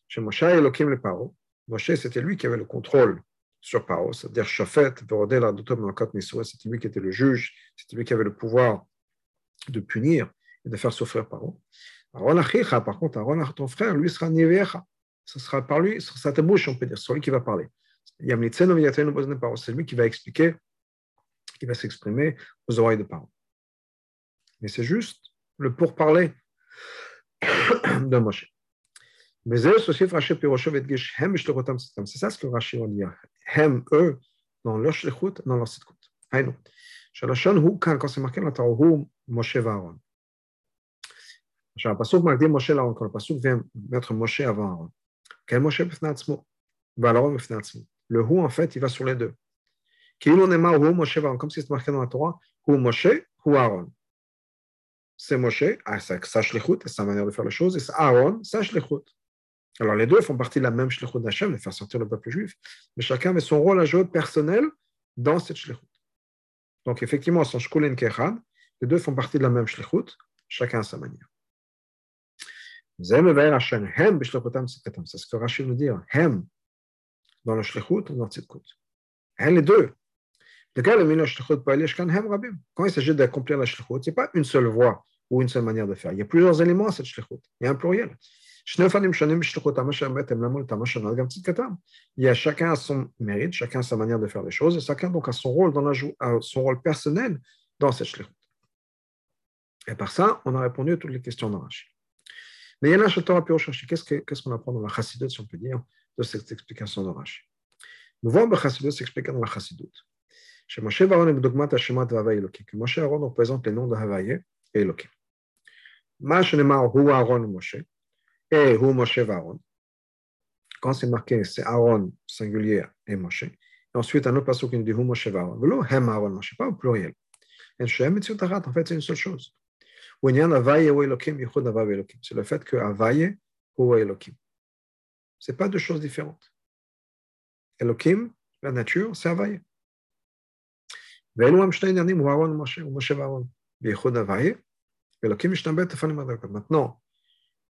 Chez Moshe, Elohim le Paro. Moshe, c'était lui qui avait le contrôle sur Paro, c'est-à-dire Shafet, c'était lui qui était le juge, c'était lui qui avait le pouvoir de punir et de faire souffrir Paro. Aaron par contre, Aaron, ton frère, lui sera Nivecha ce sera par lui, ce sera ta bouche, on peut dire, c'est lui qui va parler. C'est lui qui va expliquer, qui va s'exprimer aux oreilles de parole. Mais c'est juste le pourparler [COUGHS] de Moshe. C'est ça ce que Rashi va dire. Hem, eux, dans leur shlichut, dans leur sitkut. Haïnou. Quand c'est marqué dans la Torah, Moshe va Aaron. Le pasuk marque Moshe là, quand le pasuk vient mettre Moshe avant Aaron. Le Hu, en fait, il va sur les deux. Comme si c'était marqué dans la Torah, Hu Moshe, Hu Aaron. C'est Moshe, sa shlichut, c'est sa manière de faire les choses, et c'est Aaron, sa shlichut. Alors les deux font partie de la même shlichut d'Hachem, de faire sortir le peuple juif, mais chacun avait son rôle à jouer personnel dans cette shlichut. Donc effectivement, son shkulen kechad, les deux font partie de la même shlichut, chacun à sa manière. C'est ce que Rachid nous dit, hem, dans le shlichut ou dans le tzidkut. Les deux. Quand il s'agit d'accomplir la shlichut, ce n'est pas une seule voie ou une seule manière de faire. Il y a plusieurs éléments à cette shlichut. Il y a un pluriel. Il y a chacun son mérite, chacun sa manière de faire les choses, et chacun donc a son rôle, dans la, son rôle personnel dans cette shlichut. Et par ça, on a répondu à toutes les questions de Rachid. Mais il y en a chez Torah Pirochachi. Qu'est-ce qu'on apprend dans la Chassidut, si on peut dire, de cette explication de Nous voyons la Chassidut s'expliquer dans la Chassidut. Chez Moshe Varon et Dogmat Hashemat Vavaye Elokim. Que Moshe Aaron représente les noms de Havaye et Elokim. Ma Shenemar Hu Aaron Moshe et Hu Moshe Varon. Quand c'est marqué, c'est Aaron singulier et Moshe. Et ensuite, un autre passage qui nous dit Hu Moshe Varon. Velo Hem Aaron Moshe, pas au pluriel. En fait, c'est une seule chose. C'est le fait que Havaye ou Elokim. Ce pas deux choses différentes. Elokim, la nature, c'est Havaye. Maintenant,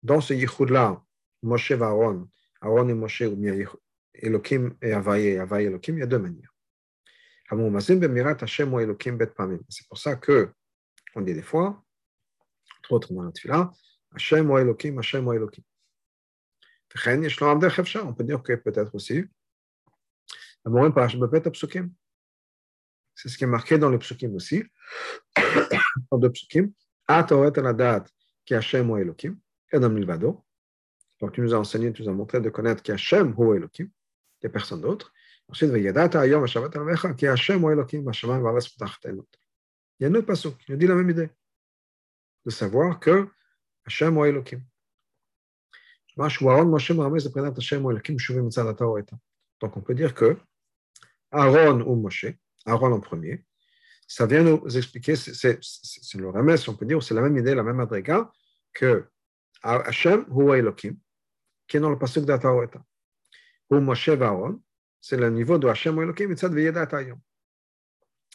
dans ce yichud-là, Moshe et Aaron, Aaron et Moshe, ou bien Elokim et Havaye et Elokim, il y a deux manières. C'est pour ça que on dit des fois, Elokim. On peut dire que peut-être aussi, c'est ce qui est marqué dans le psukim aussi, [COUGHS] dans. Donc tu nous as enseigné, tu nous as montré de connaître qui Hashem ou Elokim, il n'y a personne d'autre. Ensuite. Il y a un autre passage qui nous dit la même idée de savoir que Hashem ou Elohim. Donc on peut dire que Aaron ou Moshe, Aaron en premier, ça vient nous expliquer, c'est le remède, on peut dire, c'est la même idée, la même adrega, que Hashem ou Elohim, qui est dans le passage d'Ataoreta. Ou Moshe Aaron, c'est le niveau de Hashem ou Elohim, et ça devient d'Atayom.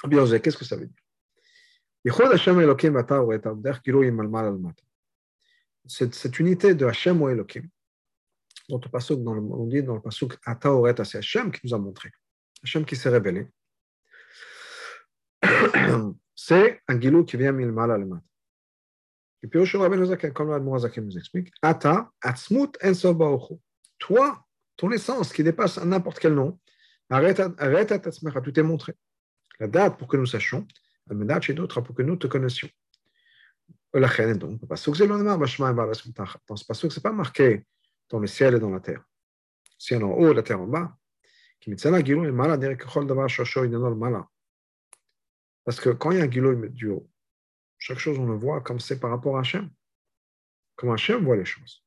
Bien, qu'est-ce que ça veut dire? Cette unité de Hashem ou Elohim, dont on dit dans le pasuk Ataoreta, c'est Hashem qui nous a montré, Hashem qui s'est révélé. c'est un gilou qui vient milmal al mat. Et puis Rabbeinu comme l'Admorazaken nous explique, Ata atzmut Toi, ton essence qui dépasse n'importe quel nom, arrête à ta tout est montré. La date pour que nous sachions, chez d'autres pour que nous te connaissions. Donc, dans ce passage, ce n'est pas marqué dans le ciel et dans la terre. Ciel en haut, la terre en bas. Parce que quand il y a un gilou du haut, chaque chose on le voit comme c'est par rapport à Hachem. Comme Hachem voit les choses.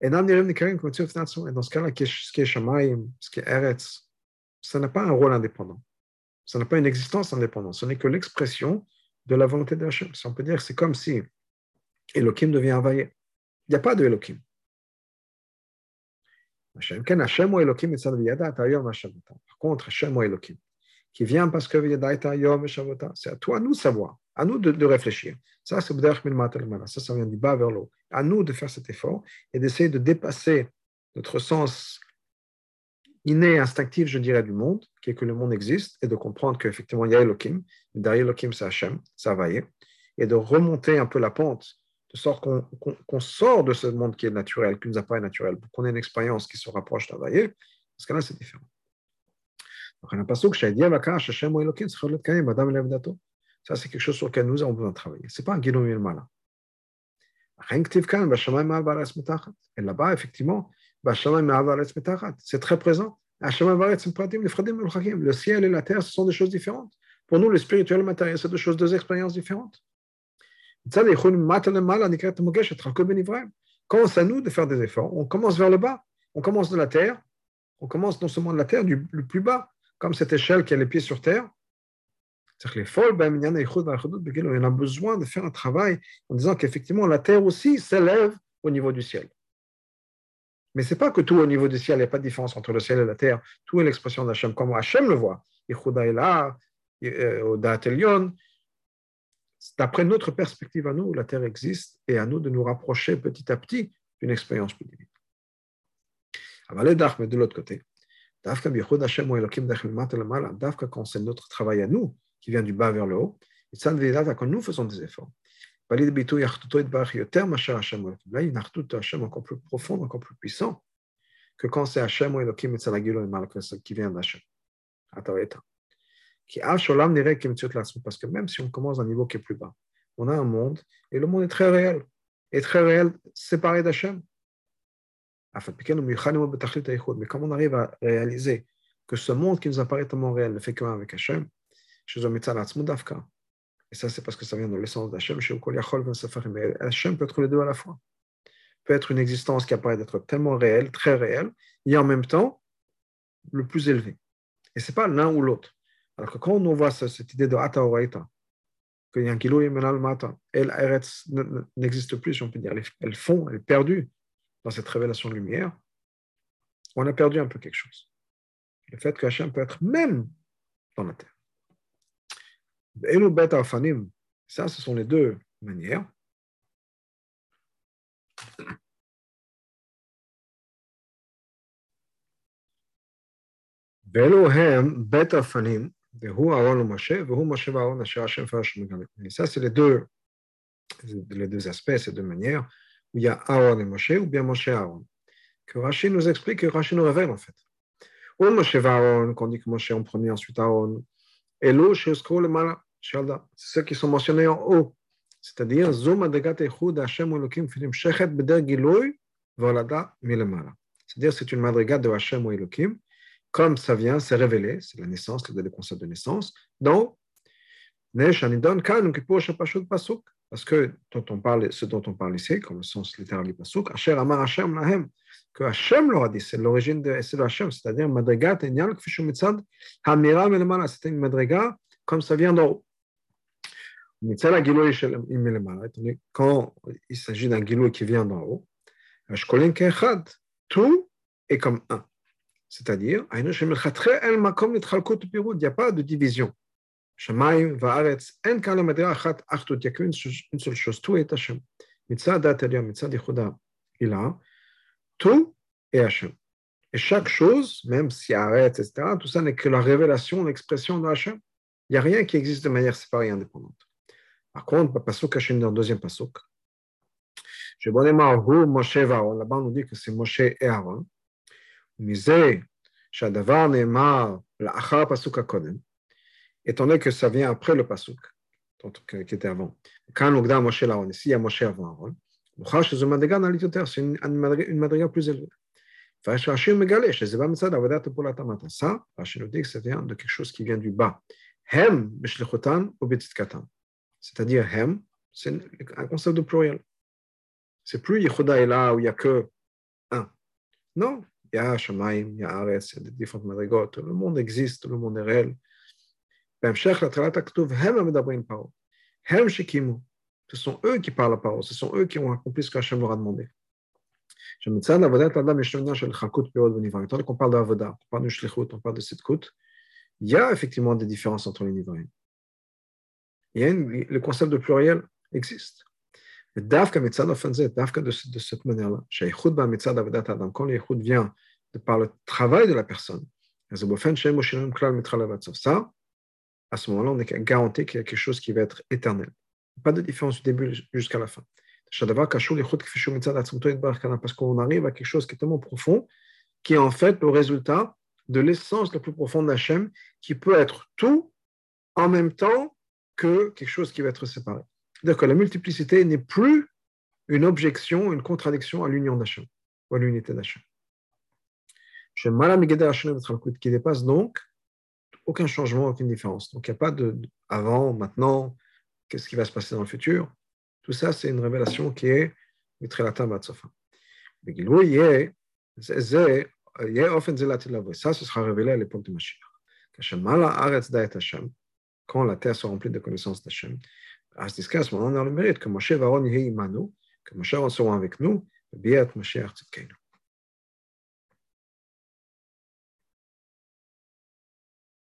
Et dans ce cas-là, ce qui est Shamaim, ce qui est Eretz, ça n'a pas un rôle indépendant. Ça n'a pas une existence indépendante. Ce n'est que l'expression de la volonté de Hachem. on peut dire c'est comme si Elohim devient envahi. Il n'y a pas de Elohim. Par contre, Hachem ou Elohim, qui vient parce que c'est à toi, à nous de savoir, à nous de, réfléchir. Ça, c'est ça, ça vient du bas vers l'eau. À nous de faire cet effort et d'essayer de dépasser notre sens inné, instinctif, je dirais, du monde, qui est que le monde existe, et de comprendre qu'effectivement, il y a Elohim, derrière Elohim, c'est Hachem, ça va y et de remonter un peu la pente, de sorte qu'on sort de ce monde qui est naturel, qui nous apparaît naturel, pour qu'on ait une expérience qui se rapproche d'Havaïe, parce que là, c'est différent. Ça, c'est quelque chose sur lequel nous avons besoin de travailler. Ce n'est pas un guidon malin. Et là-bas, effectivement, c'est très présent. Le ciel et la terre, ce sont des choses différentes. Pour nous, le spirituel et le matériel, c'est deux choses, deux expériences différentes. C'est à nous de faire des efforts, on commence vers le bas, on commence de la terre, on commence non seulement de la terre, du, plus bas, comme cette échelle qui a les pieds sur terre. C'est-à-dire que les ben, en a besoin de faire un travail en disant qu'effectivement, la terre aussi s'élève au niveau du ciel. Mais ce n'est pas que tout au niveau du ciel, il n'y a pas de différence entre le ciel et la terre. Tout est l'expression d'Hachem, comme Hachem le voit. D'après notre perspective à nous, la terre existe et à nous de nous rapprocher petit à petit d'une expérience plus divine. Mais de l'autre côté, quand c'est notre travail à nous, qui vient du bas vers le haut, quand nous faisons des efforts, Là, une artout Hachem encore plus profonde, encore plus puissant que quand c'est Hachem ou Elohim qui vient d'Hachem. Parce que même si on commence à un niveau qui est plus bas, on a un monde et le monde est très réel. Et très réel, séparé d'Hachem. Mais comment on arrive à réaliser que ce monde qui nous apparaît tellement réel ne fait qu'un avec Hachem, et ça, c'est parce que ça vient de l'essence d'Hachem. Mais Hachem peut être les deux à la fois. Peut être une existence qui apparaît d'être tellement réelle, très réelle, et en même temps le plus élevé. Et ce n'est pas l'un ou l'autre. Alors que quand on voit cette idée de Ata Oraita, que Yankilo et Menal Mata, elle, Eretz n'existe plus, si on peut dire. Elle fond, elle est perdue dans cette révélation de lumière. On a perdu un peu quelque chose. Le fait que Hachem peut être même dans la terre. Ça, ce sont les deux manières. Et ça, c'est les deux, les deux aspects, ces deux manières, où il y a Aaron et Moshe, ou bien Moshe et Aaron. Que Rachid nous explique, que Rachid nous révèle, en fait. Ou Moshe va Aaron, qu'on dit que Moshe en premier, ensuite Aaron. Et l'eau, chez le mala mal, c'est ceux qui sont mentionnés en haut. C'est-à-dire, C'est-à-dire, c'est une madriga de Hashem ou Elohim, comme ça vient, c'est révélé, c'est la naissance, le concept de naissance, donc, parce que dont on parle, ce dont on parle ici, comme le sens littéral du pasuk, Asher Amar Hashem Lahem, que Hashem leur a dit, c'est l'origine de, c'est Hashem, c'est-à-dire Madriga Tenyal Kfishu Mitzad, Hamira Melemala, c'était une madriga comme ça vient d'en haut. Quand il s'agit d'un guilou qui vient d'en haut, tout est comme un. C'est-à-dire, il n'y a pas de division. Il a qu'une seule chose, tout est Hachem. Tout est Hachem. Et chaque chose, même si arrête, etc., tout ça n'est que la révélation, l'expression de Hachem. Il n'y a rien qui existe de manière séparée et indépendante. Par contre, le pasuk caché dans le deuxième pasuk, je Moshe Aaron. Là-bas, on nous dit que c'est Moshe et Aaron. Misé, Shadavar Neymar, l'achar pasuk kodem. Étant donné que ça vient après le pasuk, qui était avant. Quand on regarde Moshe Aaron, ici il y a Moshe avant Aaron. C'est une madriga plus élevée. Rashi mégale, chez Zeba Mitzad, Avodat pour la Tamata. Ça, Rashi nous dit que ça vient de quelque chose qui vient du bas. Hem, Bishlechotan ou Betitkatan c'est-à-dire Hem, c'est un concept de pluriel. C'est plus Yehuda est là où il n'y a que un. Non, il y a Shamaim, il y a Ares, il y a des différentes madrigotes. Le monde existe, le monde est réel. Ce sont eux qui parlent la parole, ce sont eux qui ont accompli ce qu'Hachem leur a demandé. Étant qu'on parle d'Avoda, on parle de Shlichut, on parle de Sitkut, il y a effectivement des différences entre les niveaux le concept de pluriel existe. Dafka de, de cette manière-là, quand l'écoute vient de par le travail de la personne, ça, à ce moment-là, on est garanti qu'il y a quelque chose qui va être éternel. Pas de différence du début jusqu'à la fin. Parce qu'on arrive à quelque chose qui est tellement profond, qui est en fait le résultat de l'essence la plus profonde d'Hachem, qui peut être tout en même temps que quelque chose qui va être séparé. Que la multiplicité n'est plus une objection, une contradiction à l'union d'Hachem, ou à l'unité d'Hachem. Qui dépasse donc aucun changement, aucune différence. Donc il n'y a pas de avant, maintenant, qu'est-ce qui va se passer dans le futur? Tout ça, c'est une révélation qui est Mitrelata Batsofa. Ça, ce sera révélé à l'époque de Mashiach. Quand la terre sera remplie de connaissances d'Hachem, à ce moment on a le mérite que Moshe va Aaron que Moshe seront avec nous, Biat Mashiach Tzidkenu.